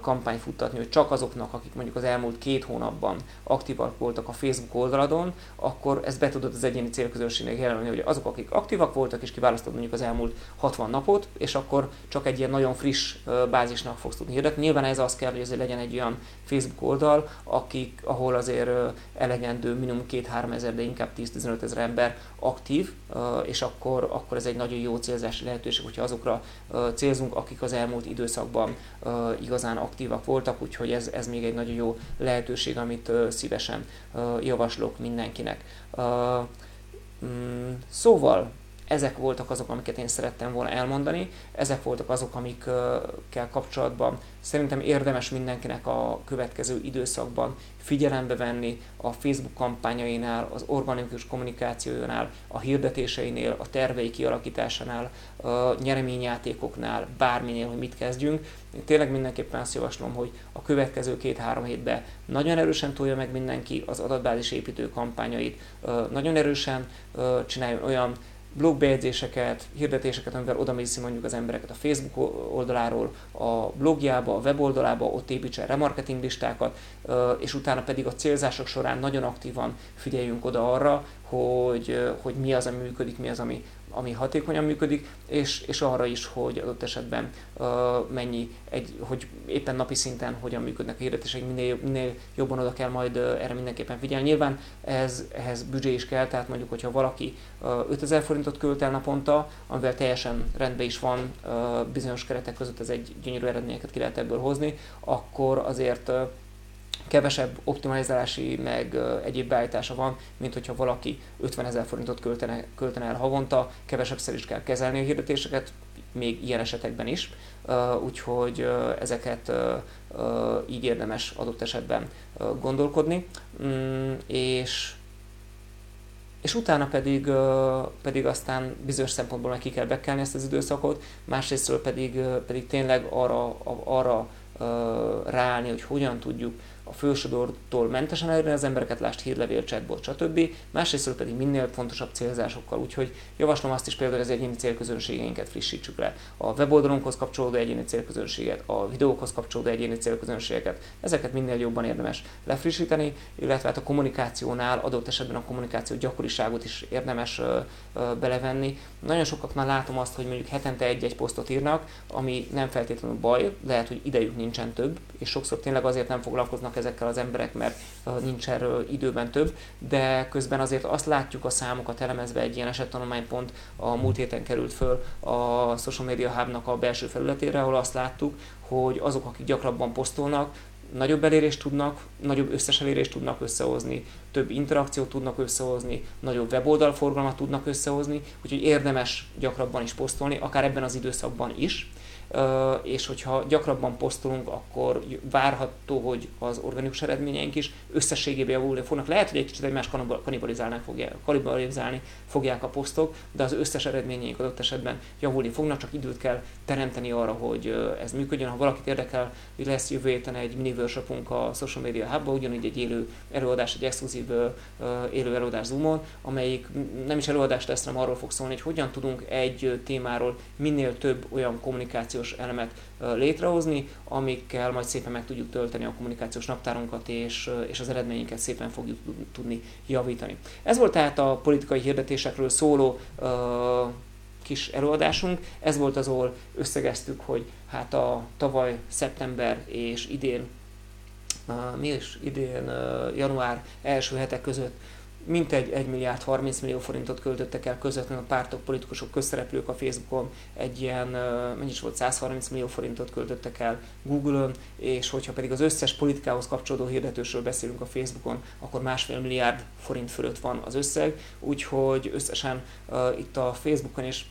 kampány futtatni, hogy csak azoknak, akik mondjuk az elmúlt két hónapban aktívak voltak a Facebook oldaladon, akkor ezt be tudod az egyéni célközönségnek jelölni, hogy azok, akik aktívak voltak, és kiválasztod mondjuk az elmúlt 60 napot, és akkor csak egy ilyen nagyon friss bázisnak fogsz tudni hirdetni. Nyilván ez az kell, hogy azért legyen egy olyan Facebook oldal, akik, ahol azért elegendő minimum 2-3 ezer, de inkább 10-15 ezer ember aktív, és akkor, akkor ez egy nagyon jó célzási lehetőség, hogyha azokra célzunk, akik az elmúlt időszakban igazán aktívak voltak, úgyhogy ez, ez még egy nagyon jó lehetőség, amit szívesen javaslok mindenkinek. Mm, szóval ezek voltak azok, amiket én szerettem volna elmondani, ezek voltak azok, amikkel kapcsolatban szerintem érdemes mindenkinek a következő időszakban figyelembe venni a Facebook kampányainál, az organikus kommunikációjánál, a hirdetéseinél, a tervei kialakításánál, a nyereményjátékoknál, bárminél, hogy mit kezdjünk. Én tényleg mindenképpen azt javaslom, hogy a következő két-három hétben nagyon erősen tolja meg mindenki az adatbázis építő kampányait, nagyon erősen csináljon olyan blogbejegyzéseket, hirdetéseket, amivel oda viszi mondjuk az embereket a Facebook oldaláról, a blogjába, a weboldalába, ott építsen remarketing listákat, és utána pedig a célzások során nagyon aktívan figyeljünk oda arra, hogy, hogy mi az, ami működik, mi az, ami, ami hatékonyan működik, és, és arra is, hogy adott esetben uh, mennyi, egy, hogy éppen napi szinten hogyan működnek a hirdetések, minél, minél jobban oda kell majd uh, erre mindenképpen figyelni. Nyilván ez, ehhez büdzsé is kell, tehát mondjuk, hogyha valaki uh, 5000 forintot költ el naponta, amivel teljesen rendben is van, uh, bizonyos keretek között ez egy gyönyörű eredményeket ki lehet ebből hozni, akkor azért uh, kevesebb optimalizálási meg egyéb beállítása van, mint hogyha valaki 50 ezer forintot költene, költene el havonta, kevesebbszer is kell kezelni a hirdetéseket, még ilyen esetekben is, úgyhogy ezeket így érdemes adott esetben gondolkodni, mm, és és utána pedig, pedig aztán bizonyos szempontból meg ki kell bekelni ezt az időszakot, másrésztről pedig, pedig tényleg arra, arra ráállni, hogy hogyan tudjuk a fősodortól mentesen elérni az embereket, lást hírlevél, chatbot, stb. Másrészt pedig minél fontosabb célzásokkal, úgyhogy javaslom azt is például, hogy az egyéni célközönségeinket frissítsük le. A weboldalunkhoz kapcsolódó egyéni célközönséget, a videókhoz kapcsolódó egyéni célközönségeket, ezeket minél jobban érdemes lefrissíteni, illetve hát a kommunikációnál adott esetben a kommunikáció gyakoriságot is érdemes ö, ö, belevenni. Nagyon sokaknál látom azt, hogy mondjuk hetente egy-egy posztot írnak, ami nem feltétlenül baj, lehet, hogy idejük nincsen több, és sokszor tényleg azért nem foglalkoznak ezekkel az emberek, mert nincs erről időben több, de közben azért azt látjuk a számokat elemezve egy ilyen esettanulmánypont a múlt héten került föl a Social Media Hub-nak a belső felületére, ahol azt láttuk, hogy azok, akik gyakrabban posztolnak, nagyobb elérést tudnak, nagyobb összes elérést tudnak összehozni, több interakciót tudnak összehozni, nagyobb weboldalforgalmat tudnak összehozni, úgyhogy érdemes gyakrabban is posztolni, akár ebben az időszakban is és hogyha gyakrabban posztolunk, akkor várható, hogy az organikus eredményeink is összességében javulni fognak. Lehet, hogy egy kicsit egymást kanibalizálni fogják, kanibalizálni fogják a posztok, de az összes eredményeink adott esetben javulni fognak, csak időt kell teremteni arra, hogy ez működjön. Ha valakit érdekel, hogy lesz jövő héten egy mini workshopunk a Social Media hub ugyanígy egy élő előadás, egy exkluzív élő előadás Zoomon, amelyik nem is előadás lesz, hanem arról fog szólni, hogy hogyan tudunk egy témáról minél több olyan kommunikáció kommunikációs elemet létrehozni, amikkel majd szépen meg tudjuk tölteni a kommunikációs naptárunkat, és, és az eredményeket szépen fogjuk tudni javítani. Ez volt tehát a politikai hirdetésekről szóló kis előadásunk. Ez volt az, ahol összegeztük, hogy hát a tavaly szeptember és idén, uh, mi is? Idén január első hetek között mintegy 1 milliárd 30 millió forintot költöttek el közvetlenül a pártok, politikusok, közszereplők a Facebookon, egy ilyen, mennyi is volt, 130 millió forintot költöttek el Google-on, és hogyha pedig az összes politikához kapcsolódó hirdetősről beszélünk a Facebookon, akkor másfél milliárd forint fölött van az összeg, úgyhogy összesen uh, itt a Facebookon és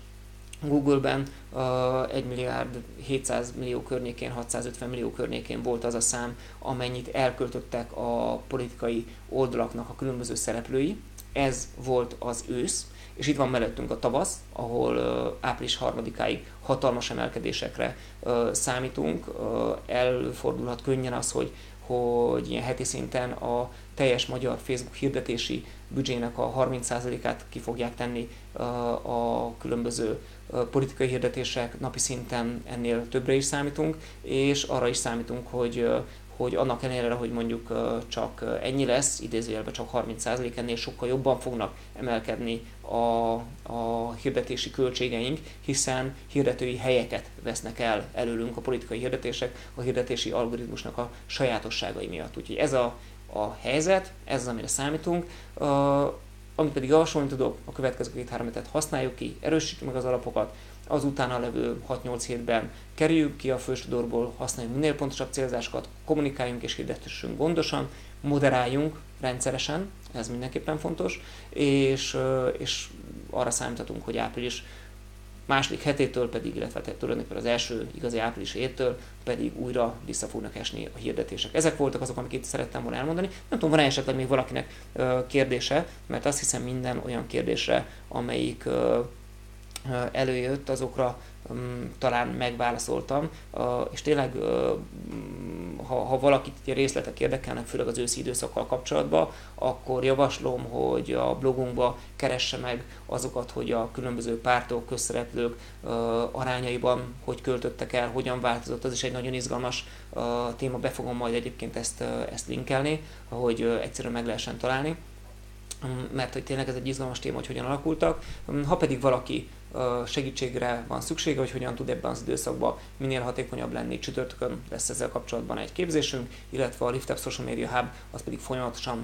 Google-ben uh, 1 milliárd 700 millió környékén, 650 millió környékén volt az a szám, amennyit elköltöttek a politikai oldalaknak a különböző szereplői. Ez volt az ősz, és itt van mellettünk a tavasz, ahol április harmadikáig hatalmas emelkedésekre számítunk. Előfordulhat könnyen az, hogy hogy ilyen heti szinten a teljes magyar Facebook hirdetési büdzsének a 30%-át ki fogják tenni a különböző politikai hirdetések, napi szinten ennél többre is számítunk, és arra is számítunk, hogy hogy annak ellenére, hogy mondjuk csak ennyi lesz, idézőjelben csak 30% ennél sokkal jobban fognak emelkedni a, a hirdetési költségeink, hiszen hirdetői helyeket vesznek el előlünk a politikai hirdetések a hirdetési algoritmusnak a sajátosságai miatt. Úgyhogy ez a, a helyzet, ez az, amire számítunk. Amit pedig javasolni tudok, a következő két-három hetet használjuk ki, erősítsük meg az alapokat, az utána levő 6-8 hétben kerüljük ki a fősodorból, használjunk minél pontosabb célzásokat, kommunikáljunk és hirdetessünk gondosan, moderáljunk rendszeresen, ez mindenképpen fontos, és, és arra számíthatunk, hogy április második hetétől pedig, illetve tulajdonképpen az első igazi április héttől pedig újra vissza fognak esni a hirdetések. Ezek voltak azok, amiket szerettem volna elmondani. Nem tudom, van-e esetleg még valakinek kérdése, mert azt hiszem minden olyan kérdésre, amelyik előjött, azokra talán megválaszoltam, és tényleg, uh, ha, ha valakit részletek érdekelnek, főleg az őszi időszakkal kapcsolatban, akkor javaslom, hogy a blogunkba keresse meg azokat, hogy a különböző pártok, közszereplők arányaiban hogy költöttek el, hogyan változott, az is egy nagyon izgalmas téma, be fogom majd egyébként ezt, ezt linkelni, hogy egyszerűen meg lehessen találni mert hogy tényleg ez egy izgalmas téma, hogy hogyan alakultak. Ha pedig valaki segítségre van szüksége, hogy hogyan tud ebben az időszakban minél hatékonyabb lenni. Csütörtökön lesz ezzel kapcsolatban egy képzésünk, illetve a Lift Up Social Media Hub az pedig folyamatosan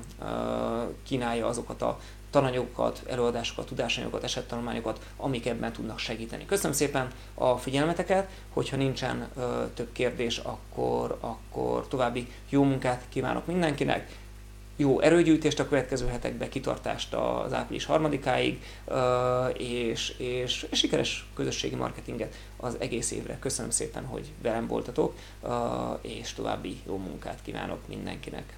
kínálja azokat a tananyagokat, előadásokat, tudásanyagokat, esettanulmányokat, amik ebben tudnak segíteni. Köszönöm szépen a figyelmeteket, hogyha nincsen ö, több kérdés, akkor, akkor további jó munkát kívánok mindenkinek jó erőgyűjtést a következő hetekbe, kitartást az április harmadikáig, és, és sikeres közösségi marketinget az egész évre. Köszönöm szépen, hogy velem voltatok, és további jó munkát kívánok mindenkinek.